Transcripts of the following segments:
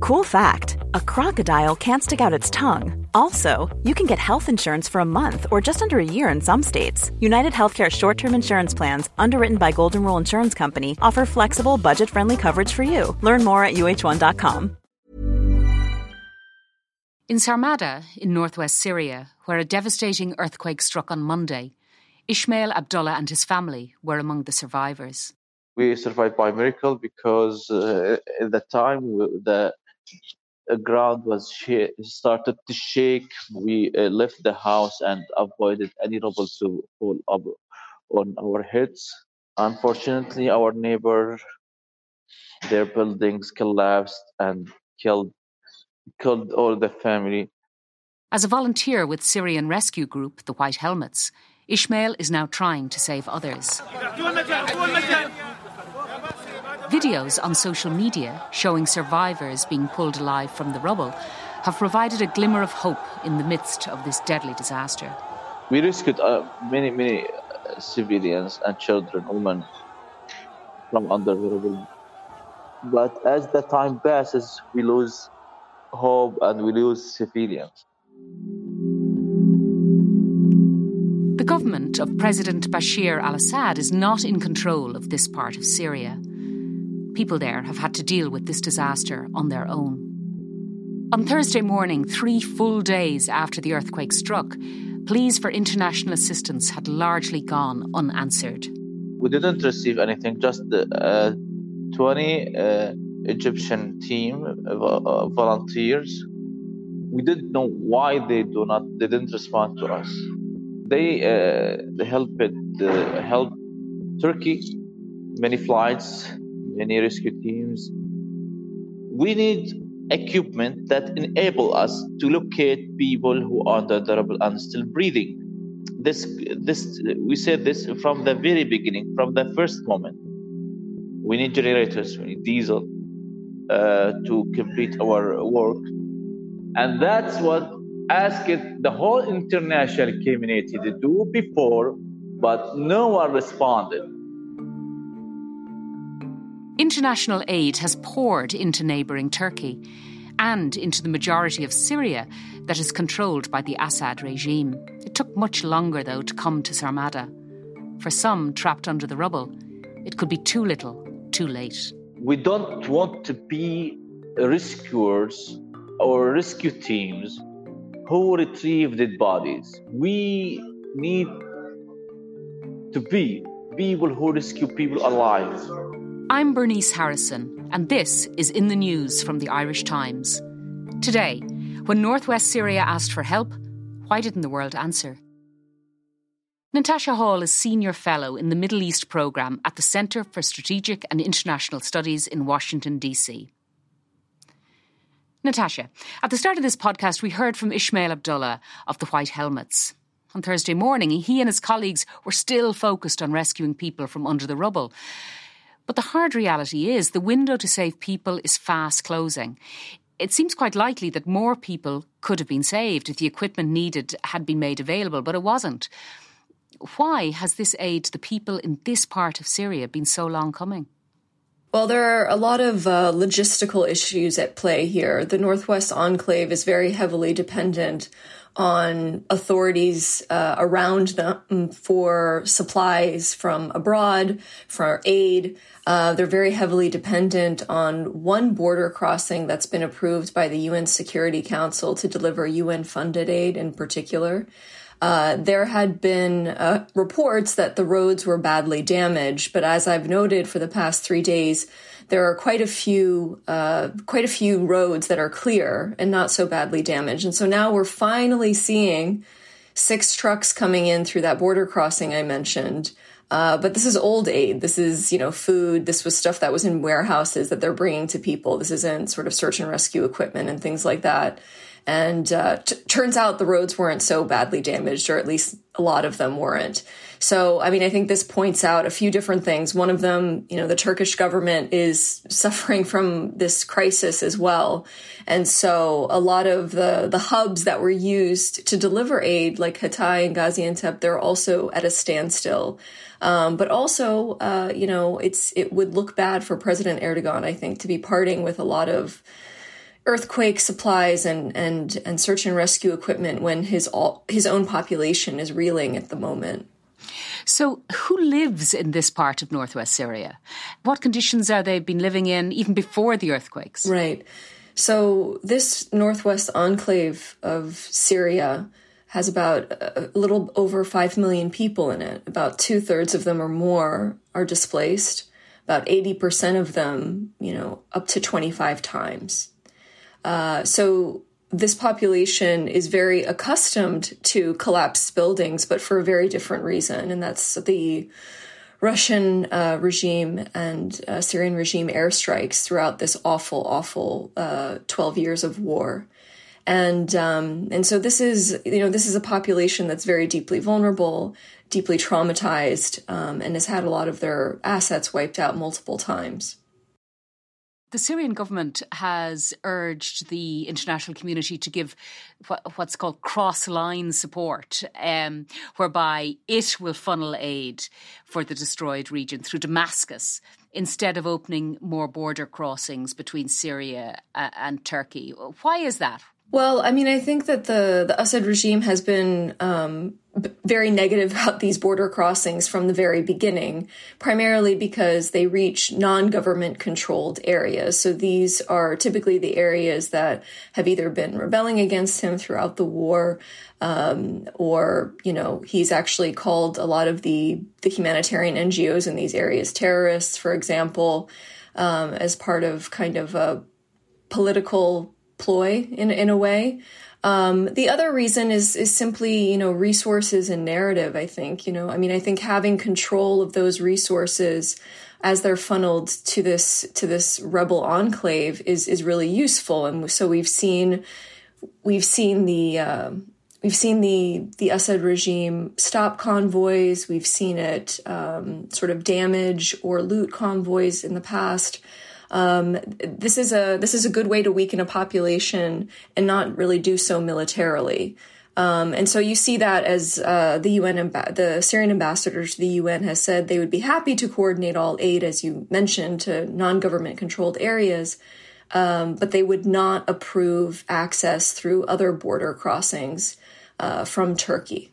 Cool fact a crocodile can't stick out its tongue. Also, you can get health insurance for a month or just under a year in some states. United Healthcare short term insurance plans, underwritten by Golden Rule Insurance Company, offer flexible, budget friendly coverage for you. Learn more at uh1.com. In Sarmada, in northwest Syria, where a devastating earthquake struck on Monday, Ismail Abdullah and his family were among the survivors. We survived by miracle because uh, at the time the ground was sh- started to shake. We uh, left the house and avoided any rubble to fall up on our heads. Unfortunately, our neighbor, their buildings collapsed and killed killed all the family. As a volunteer with Syrian rescue group the White Helmets, Ismail is now trying to save others. Videos on social media showing survivors being pulled alive from the rubble have provided a glimmer of hope in the midst of this deadly disaster. We rescued uh, many, many uh, civilians and children, women from under the rubble. But as the time passes, we lose hope and we lose civilians. The government of President Bashar al Assad is not in control of this part of Syria. People there have had to deal with this disaster on their own. On Thursday morning, three full days after the earthquake struck, pleas for international assistance had largely gone unanswered. We didn't receive anything, just the uh, 20 uh, Egyptian team uh, volunteers. We didn't know why they do not they didn't respond to us. They uh, helped uh, help Turkey many flights, many rescue teams. We need equipment that enable us to locate people who are rubble and still breathing. This this we said this from the very beginning, from the first moment. We need generators, we need diesel, uh, to complete our work. And that's what asked the whole international community to do before, but no one responded. International aid has poured into neighbouring Turkey and into the majority of Syria that is controlled by the Assad regime. It took much longer, though, to come to Sarmada. For some trapped under the rubble, it could be too little, too late we don't want to be rescuers or rescue teams who retrieve dead bodies. We need to be people who rescue people alive. I'm Bernice Harrison, and this is In the News from the Irish Times. Today, when northwest Syria asked for help, why didn't the world answer? Natasha Hall is Senior Fellow in the Middle East Programme at the Centre for Strategic and International Studies in Washington, D.C. Natasha, at the start of this podcast, we heard from Ismail Abdullah of the White Helmets. On Thursday morning, he and his colleagues were still focused on rescuing people from under the rubble. But the hard reality is the window to save people is fast closing. It seems quite likely that more people could have been saved if the equipment needed had been made available, but it wasn't. Why has this aid to the people in this part of Syria been so long coming? Well, there are a lot of uh, logistical issues at play here. The Northwest Enclave is very heavily dependent on authorities uh, around them for supplies from abroad, for aid. Uh, they're very heavily dependent on one border crossing that's been approved by the UN Security Council to deliver UN funded aid in particular. Uh, there had been uh, reports that the roads were badly damaged, but as I've noted for the past three days, there are quite a few uh, quite a few roads that are clear and not so badly damaged. And so now we're finally seeing six trucks coming in through that border crossing I mentioned. Uh, but this is old aid. This is, you know, food. This was stuff that was in warehouses that they're bringing to people. This isn't sort of search and rescue equipment and things like that. And uh, t- turns out the roads weren't so badly damaged, or at least a lot of them weren't. So, I mean, I think this points out a few different things. One of them, you know, the Turkish government is suffering from this crisis as well. And so a lot of the, the hubs that were used to deliver aid, like Hatay and Gaziantep, they're also at a standstill. Um, but also, uh, you know, it's it would look bad for President Erdogan, I think, to be parting with a lot of earthquake supplies and and and search and rescue equipment when his all, his own population is reeling at the moment. So, who lives in this part of northwest Syria? What conditions are they been living in even before the earthquakes? Right. So, this northwest enclave of Syria has about a little over 5 million people in it. About two thirds of them or more are displaced. About 80% of them, you know, up to 25 times. Uh, so this population is very accustomed to collapsed buildings, but for a very different reason. And that's the Russian uh, regime and uh, Syrian regime airstrikes throughout this awful, awful uh, 12 years of war and um, and so this is you know this is a population that's very deeply vulnerable, deeply traumatized, um, and has had a lot of their assets wiped out multiple times. The Syrian government has urged the international community to give what's called cross line support, um, whereby it will funnel aid for the destroyed region through Damascus instead of opening more border crossings between Syria uh, and Turkey. Why is that? Well, I mean, I think that the the Assad regime has been um, b- very negative about these border crossings from the very beginning, primarily because they reach non-government controlled areas. So these are typically the areas that have either been rebelling against him throughout the war, um, or you know, he's actually called a lot of the the humanitarian NGOs in these areas terrorists, for example, um, as part of kind of a political ploy in in a way. Um, the other reason is is simply you know resources and narrative. I think you know I mean I think having control of those resources as they're funneled to this to this rebel enclave is is really useful. And so we've seen we've seen the uh, we've seen the the Assad regime stop convoys. We've seen it um, sort of damage or loot convoys in the past. Um, this is a this is a good way to weaken a population and not really do so militarily. Um, and so you see that as uh, the UN, amb- the Syrian ambassador to the UN has said they would be happy to coordinate all aid, as you mentioned, to non-government controlled areas, um, but they would not approve access through other border crossings uh, from Turkey.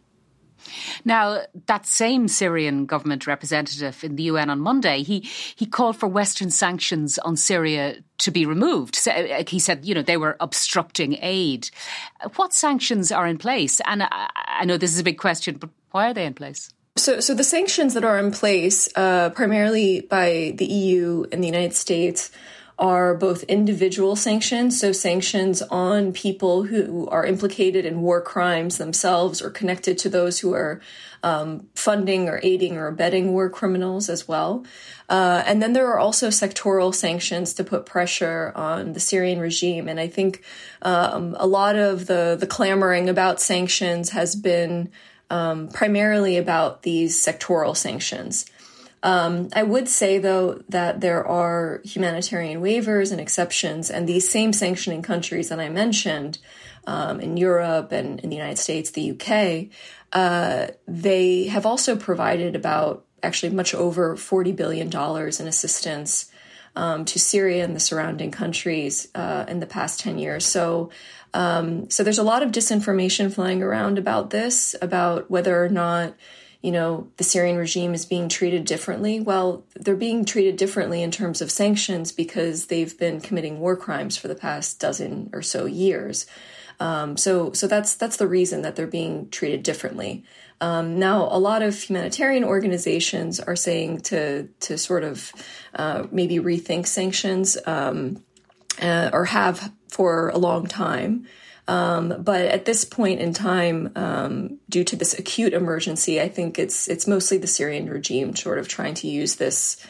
Now, that same Syrian government representative in the UN on Monday, he, he called for Western sanctions on Syria to be removed. So, uh, he said, you know, they were obstructing aid. What sanctions are in place? And I, I know this is a big question, but why are they in place? So, so the sanctions that are in place, uh, primarily by the EU and the United States, are both individual sanctions, so sanctions on people who are implicated in war crimes themselves or connected to those who are um, funding or aiding or abetting war criminals as well. Uh, and then there are also sectoral sanctions to put pressure on the Syrian regime. And I think um, a lot of the, the clamoring about sanctions has been um, primarily about these sectoral sanctions. Um, I would say, though, that there are humanitarian waivers and exceptions, and these same sanctioning countries that I mentioned um, in Europe and in the United States, the UK, uh, they have also provided about actually much over $40 billion in assistance um, to Syria and the surrounding countries uh, in the past 10 years. So, um, so there's a lot of disinformation flying around about this, about whether or not you know, the Syrian regime is being treated differently. Well, they're being treated differently in terms of sanctions because they've been committing war crimes for the past dozen or so years. Um, so, so that's that's the reason that they're being treated differently. Um, now, a lot of humanitarian organizations are saying to to sort of uh, maybe rethink sanctions um, uh, or have for a long time. Um, but at this point in time, um, due to this acute emergency, I think it's it's mostly the Syrian regime sort of trying to use this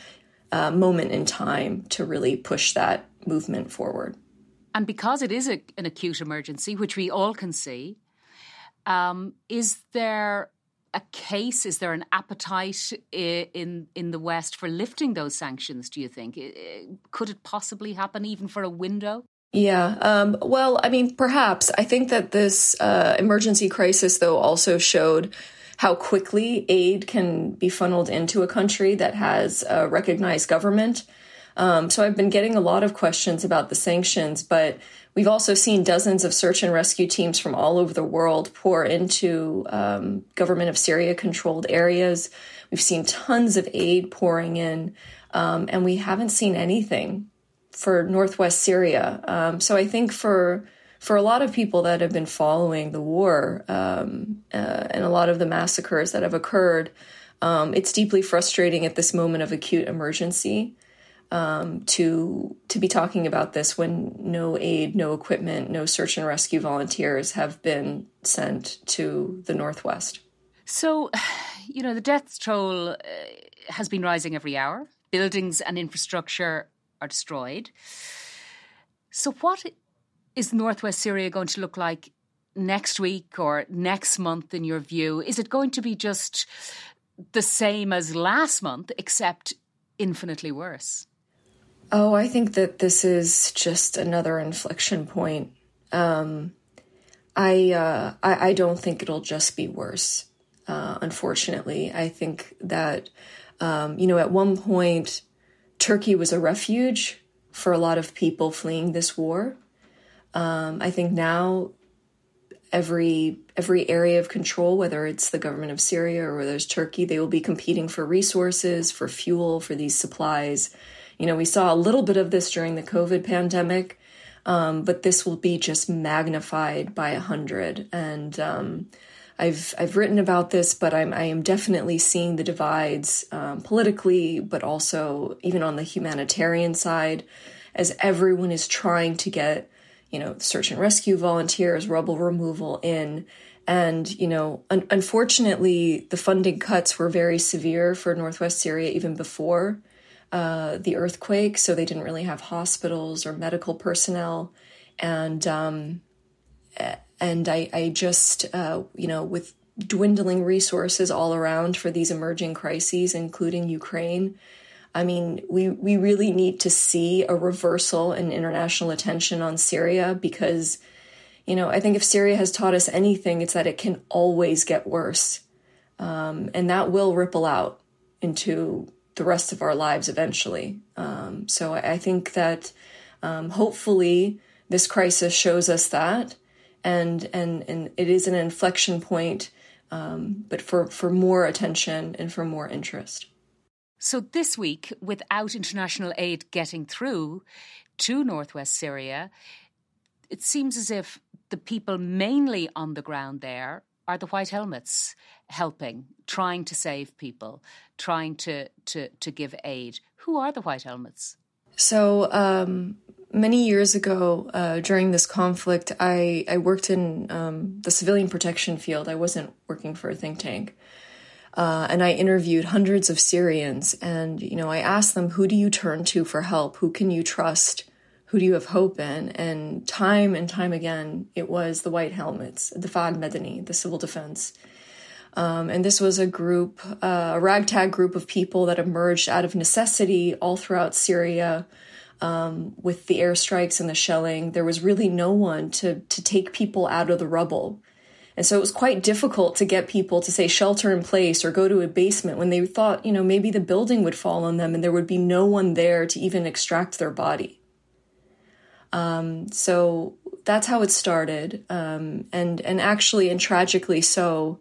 uh, moment in time to really push that movement forward. And because it is a, an acute emergency, which we all can see, um, is there a case? Is there an appetite in in the West for lifting those sanctions? Do you think could it possibly happen even for a window? Yeah. Um, well, I mean, perhaps. I think that this uh, emergency crisis, though, also showed how quickly aid can be funneled into a country that has a recognized government. Um, so I've been getting a lot of questions about the sanctions, but we've also seen dozens of search and rescue teams from all over the world pour into um, government of Syria controlled areas. We've seen tons of aid pouring in, um, and we haven't seen anything for Northwest Syria. Um, so I think for for a lot of people that have been following the war um, uh, and a lot of the massacres that have occurred, um, it's deeply frustrating at this moment of acute emergency um, to to be talking about this when no aid, no equipment, no search and rescue volunteers have been sent to the Northwest. So, you know, the death toll uh, has been rising every hour. Buildings and infrastructure are destroyed. So, what is Northwest Syria going to look like next week or next month, in your view? Is it going to be just the same as last month, except infinitely worse? Oh, I think that this is just another inflection point. Um, I, uh, I, I don't think it'll just be worse. Uh, unfortunately, I think that um, you know at one point Turkey was a refuge for a lot of people fleeing this war. Um, I think now every every area of control, whether it's the government of Syria or whether it's Turkey, they will be competing for resources, for fuel, for these supplies. You know, we saw a little bit of this during the COVID pandemic, um, but this will be just magnified by a hundred. And um, I've I've written about this, but I'm I am definitely seeing the divides um, politically, but also even on the humanitarian side, as everyone is trying to get you know search and rescue volunteers, rubble removal in. And, you know, un- unfortunately, the funding cuts were very severe for Northwest Syria even before uh, the earthquake. So they didn't really have hospitals or medical personnel. And um, and I, I just, uh, you know, with dwindling resources all around for these emerging crises, including Ukraine, I mean, we, we really need to see a reversal in international attention on Syria because, you know, I think if Syria has taught us anything, it's that it can always get worse. Um, and that will ripple out into the rest of our lives eventually. Um, so I, I, think that um, hopefully this crisis shows us that and and and it is an inflection point, um, but for for more attention and for more interest. So this week, without international aid getting through to northwest Syria, it seems as if the people mainly on the ground there are the white helmets helping, trying to save people, trying to to to give aid. Who are the white helmets? So um, many years ago, uh, during this conflict, I, I worked in um, the civilian protection field. I wasn't working for a think tank. Uh, and I interviewed hundreds of Syrians. And, you know, I asked them, who do you turn to for help? Who can you trust? Who do you have hope in? And time and time again, it was the White Helmets, the Difaa al-Madani, the civil defense. Um, and this was a group, uh, a ragtag group of people that emerged out of necessity all throughout Syria um, with the airstrikes and the shelling, there was really no one to to take people out of the rubble. And so it was quite difficult to get people to say shelter in place or go to a basement when they thought, you know, maybe the building would fall on them and there would be no one there to even extract their body. Um, so that's how it started. Um, and, and actually, and tragically so,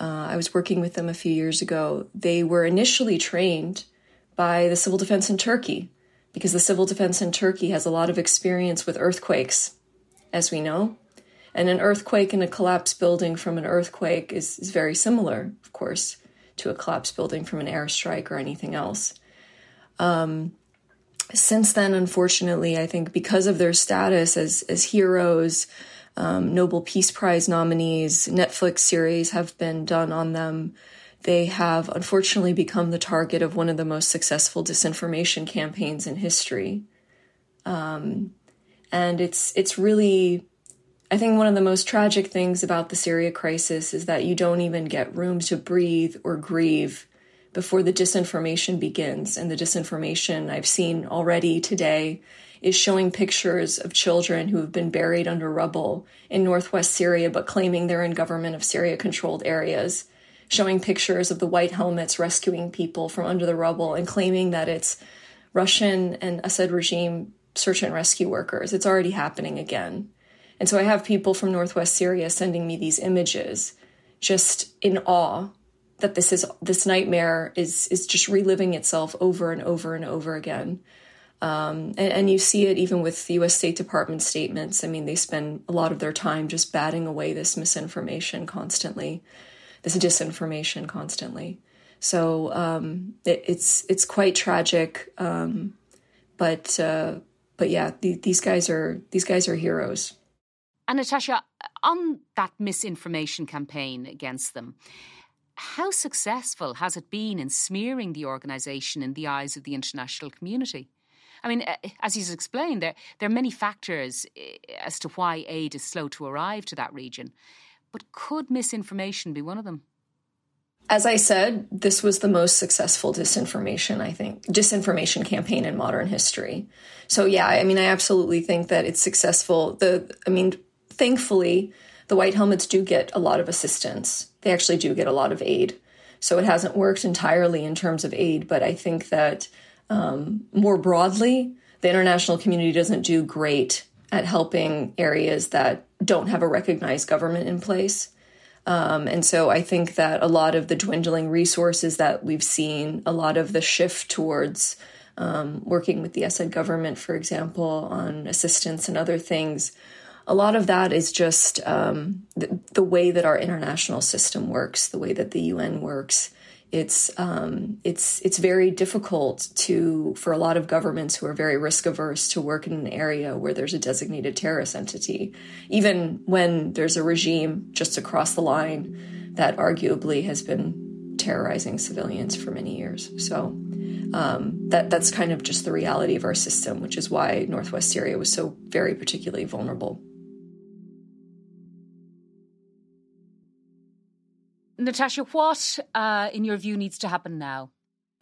uh, I was working with them a few years ago. They were initially trained by the civil defense in Turkey because the civil defense in Turkey has a lot of experience with earthquakes, as we know. And an earthquake and a collapsed building from an earthquake is, is very similar, of course, to a collapsed building from an airstrike or anything else. Um, since then, unfortunately, I think because of their status as, as heroes, Um, Nobel Peace Prize nominees, Netflix series have been done on them. They have unfortunately become the target of one of the most successful disinformation campaigns in history. Um, and it's it's really I think one of the most tragic things about the Syria crisis is that you don't even get room to breathe or grieve before the disinformation begins. And the disinformation I've seen already today is showing pictures of children who have been buried under rubble in northwest Syria, but claiming they're in government of Syria controlled areas, showing pictures of the white helmets rescuing people from under the rubble and claiming that it's Russian and Assad regime search and rescue workers. It's already happening again. And so I have people from Northwest Syria sending me these images just in awe that this is this nightmare is is just reliving itself over and over and over again. Um, and, and, you see it even with the U.S. State Department statements. I mean, they spend a lot of their time just batting away this misinformation constantly, this disinformation constantly. So um, it, it's it's quite tragic. Um, but uh, but yeah, the, these guys are these guys are heroes. And Natasha, on that misinformation campaign against them, how successful has it been in smearing the organisation in the eyes of the international community? I mean, uh, as he's explained, there, there are many factors uh, as to why aid is slow to arrive to that region. But could misinformation be one of them? As I said, this was the most successful disinformation, I think, disinformation campaign in modern history. So yeah, I mean, I absolutely think that it's successful. The, I mean, thankfully, the White Helmets do get a lot of assistance. They actually do get a lot of aid. So it hasn't worked entirely in terms of aid, but I think that um, more broadly, the international community doesn't do great at helping areas that don't have a recognized government in place. Um, and so I think that a lot of the dwindling resources that we've seen, a lot of the shift towards um, working with the Assad government, for example, on assistance and other things, a lot of that is just um, the, the, way that our international system works, the way that the UN works. It's um, it's it's very difficult to for a lot of governments who are very risk averse to work in an area where there's a designated terrorist entity, even when there's a regime just across the line that arguably has been terrorizing civilians for many years. So um, that that's kind of just the reality of our system, which is why Northwest Syria was so very particularly vulnerable. Natasha, what, uh, in your view, needs to happen now?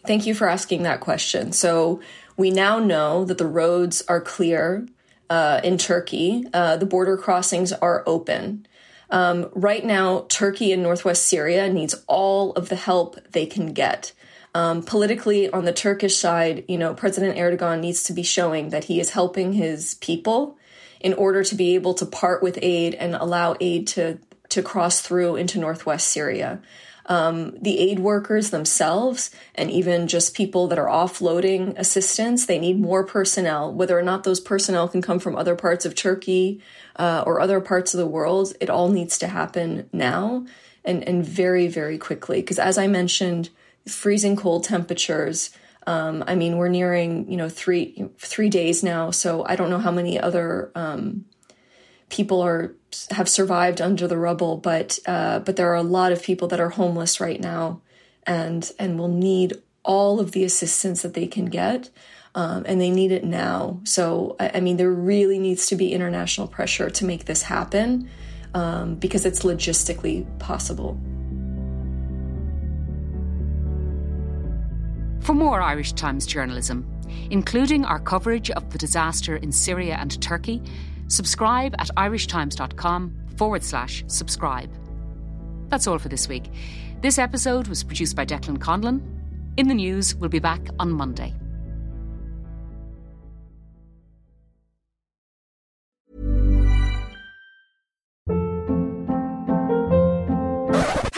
Thank you for asking that question. So, we now know that the roads are clear uh, in Turkey, uh, the border crossings are open. Um, right now, Turkey and northwest Syria needs all of the help they can get. Um, politically, on the Turkish side, you know, President Erdogan needs to be showing that he is helping his people in order to be able to part with aid and allow aid to to cross through into northwest Syria. Um, the aid workers themselves, and even just people that are offloading assistance, they need more personnel. Whether or not those personnel can come from other parts of Turkey uh, or other parts of the world, it all needs to happen now and, and very, very quickly. Because as I mentioned, freezing cold temperatures. Um, I mean, we're nearing you know three three days now, so I don't know how many other um, people are have survived under the rubble, but uh, but there are a lot of people that are homeless right now, and and will need all of the assistance that they can get, um, and they need it now. So I, I, mean, there really needs to be international pressure to make this happen um, because it's logistically possible. For more Irish Times journalism, including our coverage of the disaster in Syria and Turkey Subscribe at irishtimes.com forward slash subscribe. That's all for this week. This episode was produced by Declan Conlon. In the news, we'll be back on Monday.